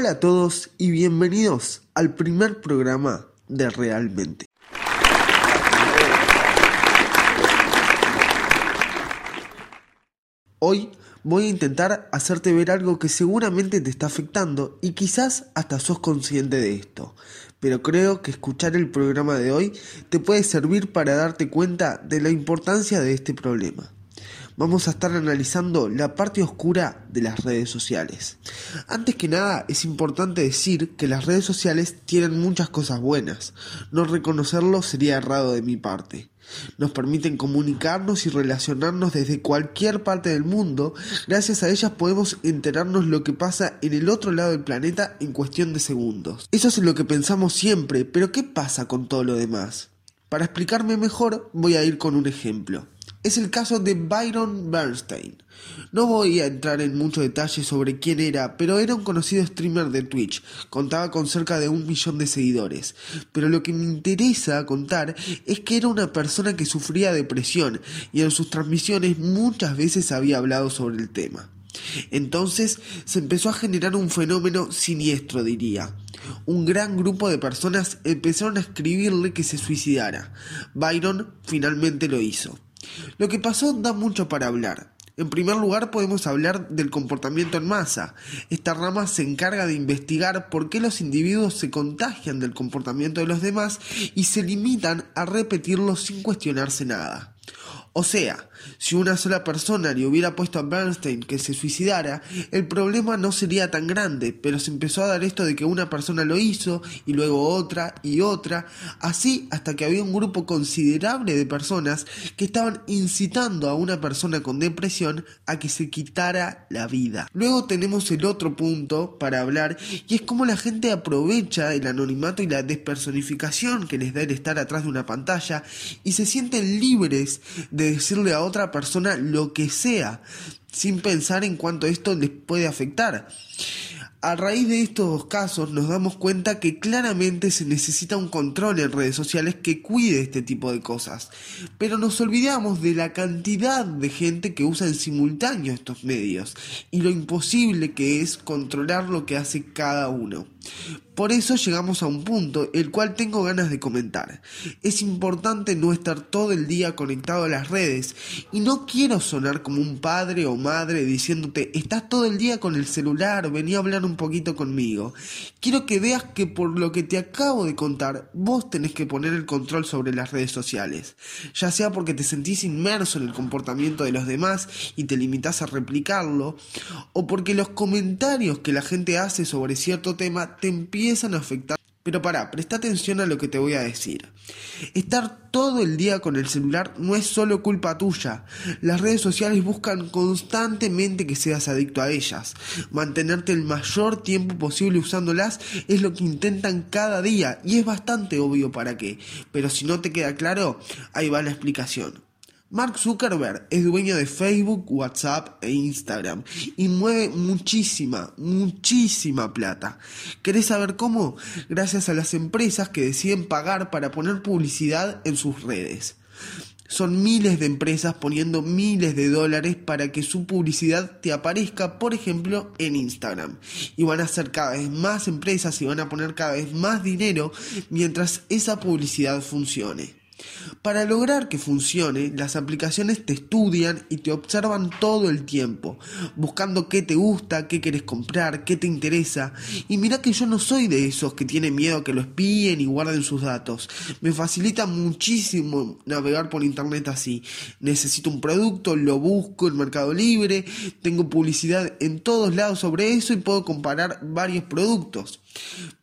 Hola a todos y bienvenidos al primer programa de Realmente. Hoy voy a intentar hacerte ver algo que seguramente te está afectando y quizás hasta sos consciente de esto. Pero creo que escuchar el programa de hoy te puede servir para darte cuenta de la importancia de este problema vamos a estar analizando la parte oscura de las redes sociales. Antes que nada, es importante decir que las redes sociales tienen muchas cosas buenas. No reconocerlo sería errado de mi parte. Nos permiten comunicarnos y relacionarnos desde cualquier parte del mundo. Gracias a ellas podemos enterarnos lo que pasa en el otro lado del planeta en cuestión de segundos. Eso es lo que pensamos siempre, pero ¿qué pasa con todo lo demás? Para explicarme mejor voy a ir con un ejemplo es el caso de Byron Bernstein. No voy a entrar en mucho detalle sobre quién era, pero era un conocido streamer de Twitch, contaba con cerca de un millón de seguidores. Pero lo que me interesa contar es que era una persona que sufría depresión y en sus transmisiones muchas veces había hablado sobre el tema. Entonces se empezó a generar un fenómeno siniestro, diría. Un gran grupo de personas empezaron a escribirle que se suicidara. Byron finalmente lo hizo. Lo que pasó da mucho para hablar. En primer lugar podemos hablar del comportamiento en masa. Esta rama se encarga de investigar por qué los individuos se contagian del comportamiento de los demás y se limitan a repetirlo sin cuestionarse nada. O sea, si una sola persona le hubiera puesto a Bernstein que se suicidara, el problema no sería tan grande, pero se empezó a dar esto de que una persona lo hizo y luego otra y otra, así hasta que había un grupo considerable de personas que estaban incitando a una persona con depresión a que se quitara la vida. Luego tenemos el otro punto para hablar y es cómo la gente aprovecha el anonimato y la despersonificación que les da el estar atrás de una pantalla y se sienten libres de de decirle a otra persona lo que sea, sin pensar en cuánto esto les puede afectar. A raíz de estos casos nos damos cuenta que claramente se necesita un control en redes sociales que cuide este tipo de cosas, pero nos olvidamos de la cantidad de gente que usa en simultáneo estos medios y lo imposible que es controlar lo que hace cada uno. Por eso llegamos a un punto el cual tengo ganas de comentar. Es importante no estar todo el día conectado a las redes y no quiero sonar como un padre o madre diciéndote estás todo el día con el celular, vení a hablar un poquito conmigo. Quiero que veas que por lo que te acabo de contar, vos tenés que poner el control sobre las redes sociales, ya sea porque te sentís inmerso en el comportamiento de los demás y te limitas a replicarlo, o porque los comentarios que la gente hace sobre cierto tema te empiezan a afectar. Pero para, presta atención a lo que te voy a decir. Estar todo el día con el celular no es solo culpa tuya. Las redes sociales buscan constantemente que seas adicto a ellas. Mantenerte el mayor tiempo posible usándolas es lo que intentan cada día y es bastante obvio para qué. Pero si no te queda claro, ahí va la explicación. Mark Zuckerberg es dueño de Facebook, WhatsApp e Instagram y mueve muchísima, muchísima plata. ¿Querés saber cómo? Gracias a las empresas que deciden pagar para poner publicidad en sus redes. Son miles de empresas poniendo miles de dólares para que su publicidad te aparezca, por ejemplo, en Instagram. Y van a ser cada vez más empresas y van a poner cada vez más dinero mientras esa publicidad funcione. Para lograr que funcione, las aplicaciones te estudian y te observan todo el tiempo, buscando qué te gusta, qué quieres comprar, qué te interesa. Y mira que yo no soy de esos que tienen miedo a que lo espíen y guarden sus datos. Me facilita muchísimo navegar por internet así. Necesito un producto, lo busco en Mercado Libre, tengo publicidad en todos lados sobre eso y puedo comparar varios productos.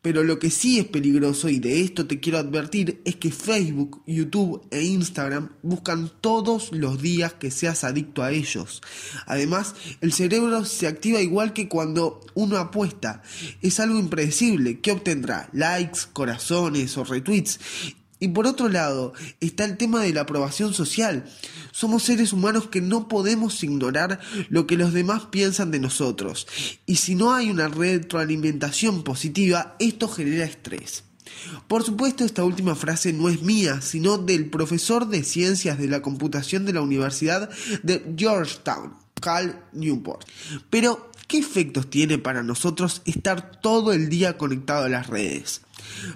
Pero lo que sí es peligroso, y de esto te quiero advertir, es que Facebook, YouTube e Instagram buscan todos los días que seas adicto a ellos. Además, el cerebro se activa igual que cuando uno apuesta. Es algo impredecible. ¿Qué obtendrá? Likes, corazones o retweets. Y por otro lado, está el tema de la aprobación social. Somos seres humanos que no podemos ignorar lo que los demás piensan de nosotros. Y si no hay una retroalimentación positiva, esto genera estrés. Por supuesto, esta última frase no es mía, sino del profesor de Ciencias de la Computación de la Universidad de Georgetown, Cal Newport. Pero ¿qué efectos tiene para nosotros estar todo el día conectado a las redes?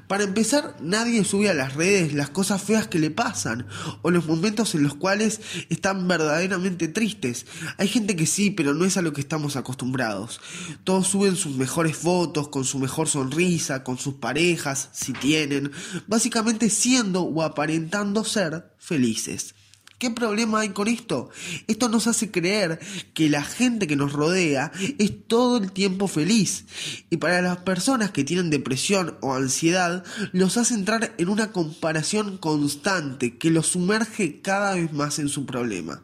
Para empezar, nadie sube a las redes las cosas feas que le pasan o los momentos en los cuales están verdaderamente tristes. Hay gente que sí, pero no es a lo que estamos acostumbrados. Todos suben sus mejores fotos, con su mejor sonrisa, con sus parejas, si tienen, básicamente siendo o aparentando ser felices. ¿Qué problema hay con esto? Esto nos hace creer que la gente que nos rodea es todo el tiempo feliz. Y para las personas que tienen depresión o ansiedad, los hace entrar en una comparación constante que los sumerge cada vez más en su problema.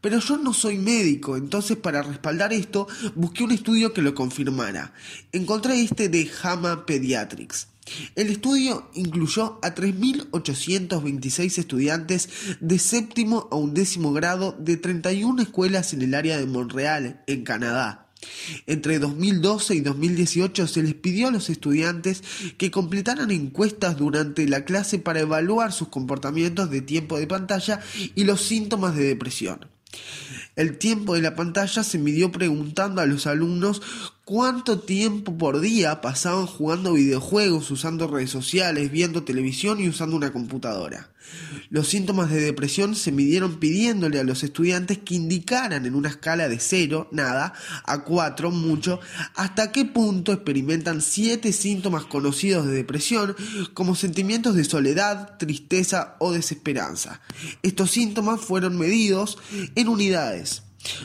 Pero yo no soy médico, entonces para respaldar esto busqué un estudio que lo confirmara. Encontré este de Hama Pediatrics. El estudio incluyó a 3.826 estudiantes de séptimo a undécimo grado de 31 escuelas en el área de Montreal, en Canadá. Entre 2012 y 2018 se les pidió a los estudiantes que completaran encuestas durante la clase para evaluar sus comportamientos de tiempo de pantalla y los síntomas de depresión. El tiempo de la pantalla se midió preguntando a los alumnos cuánto tiempo por día pasaban jugando videojuegos, usando redes sociales, viendo televisión y usando una computadora. Los síntomas de depresión se midieron pidiéndole a los estudiantes que indicaran en una escala de 0, nada, a 4, mucho, hasta qué punto experimentan siete síntomas conocidos de depresión como sentimientos de soledad, tristeza o desesperanza. Estos síntomas fueron medidos en unidades.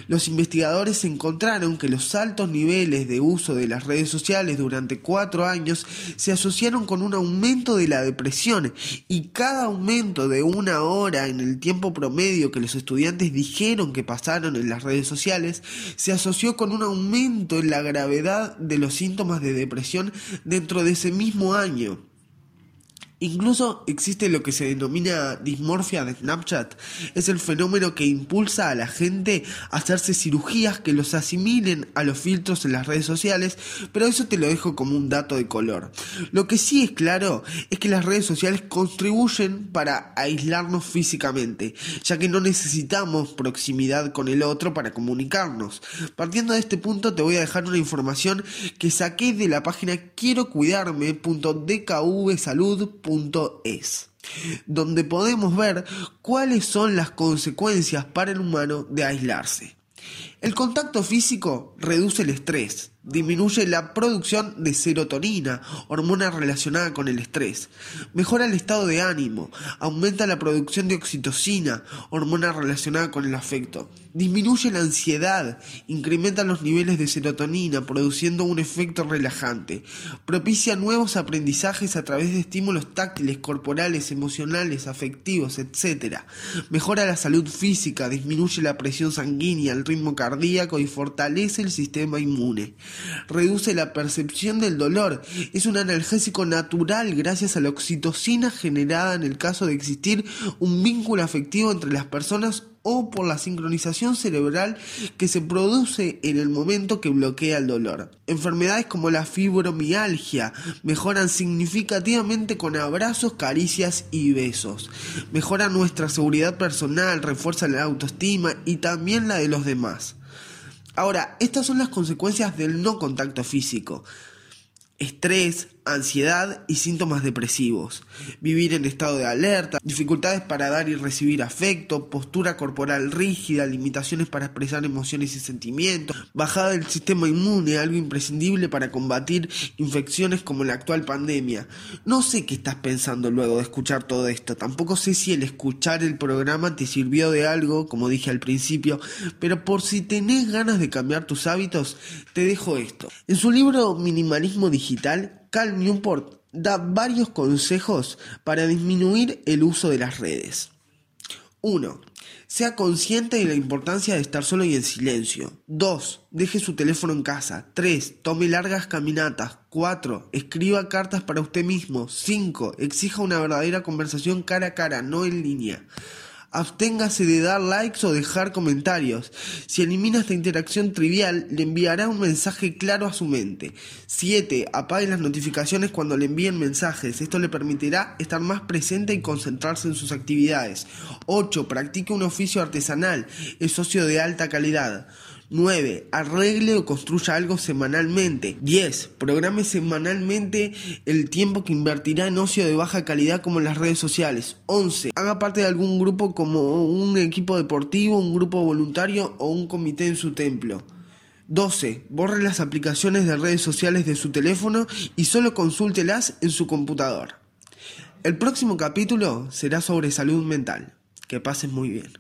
Los investigadores encontraron que los altos niveles de uso de las redes sociales durante cuatro años se asociaron con un aumento de la depresión y cada aumento de una hora en el tiempo promedio que los estudiantes dijeron que pasaron en las redes sociales se asoció con un aumento en la gravedad de los síntomas de depresión dentro de ese mismo año. Incluso existe lo que se denomina dismorfia de Snapchat. Es el fenómeno que impulsa a la gente a hacerse cirugías que los asimilen a los filtros en las redes sociales, pero eso te lo dejo como un dato de color. Lo que sí es claro es que las redes sociales contribuyen para aislarnos físicamente, ya que no necesitamos proximidad con el otro para comunicarnos. Partiendo de este punto te voy a dejar una información que saqué de la página quiero cuidarme.dkvsalud.com es, donde podemos ver cuáles son las consecuencias para el humano de aislarse. El contacto físico reduce el estrés, disminuye la producción de serotonina, hormona relacionada con el estrés, mejora el estado de ánimo, aumenta la producción de oxitocina, hormona relacionada con el afecto, disminuye la ansiedad, incrementa los niveles de serotonina, produciendo un efecto relajante, propicia nuevos aprendizajes a través de estímulos táctiles, corporales, emocionales, afectivos, etc. Mejora la salud física, disminuye la presión sanguínea, el ritmo cardíaco y fortalece el sistema inmune. Reduce la percepción del dolor, es un analgésico natural gracias a la oxitocina generada en el caso de existir un vínculo afectivo entre las personas o por la sincronización cerebral que se produce en el momento que bloquea el dolor. Enfermedades como la fibromialgia mejoran significativamente con abrazos, caricias y besos. Mejora nuestra seguridad personal, refuerza la autoestima y también la de los demás. Ahora, estas son las consecuencias del no contacto físico. Estrés, ansiedad y síntomas depresivos, vivir en estado de alerta, dificultades para dar y recibir afecto, postura corporal rígida, limitaciones para expresar emociones y sentimientos, bajada del sistema inmune, algo imprescindible para combatir infecciones como la actual pandemia. No sé qué estás pensando luego de escuchar todo esto, tampoco sé si el escuchar el programa te sirvió de algo, como dije al principio, pero por si tenés ganas de cambiar tus hábitos, te dejo esto. En su libro Minimalismo Digital, Cal Newport da varios consejos para disminuir el uso de las redes. 1. Sea consciente de la importancia de estar solo y en silencio. 2. Deje su teléfono en casa. 3. Tome largas caminatas. 4. Escriba cartas para usted mismo. 5. Exija una verdadera conversación cara a cara, no en línea. Absténgase de dar likes o dejar comentarios. Si elimina esta interacción trivial, le enviará un mensaje claro a su mente. 7. Apague las notificaciones cuando le envíen mensajes. Esto le permitirá estar más presente y concentrarse en sus actividades. 8. Practique un oficio artesanal. Es socio de alta calidad. 9. Arregle o construya algo semanalmente. 10. Programe semanalmente el tiempo que invertirá en ocio de baja calidad como en las redes sociales. 11. Haga parte de algún grupo como un equipo deportivo, un grupo voluntario o un comité en su templo. 12. Borre las aplicaciones de redes sociales de su teléfono y solo consúltelas en su computador. El próximo capítulo será sobre salud mental. Que pases muy bien.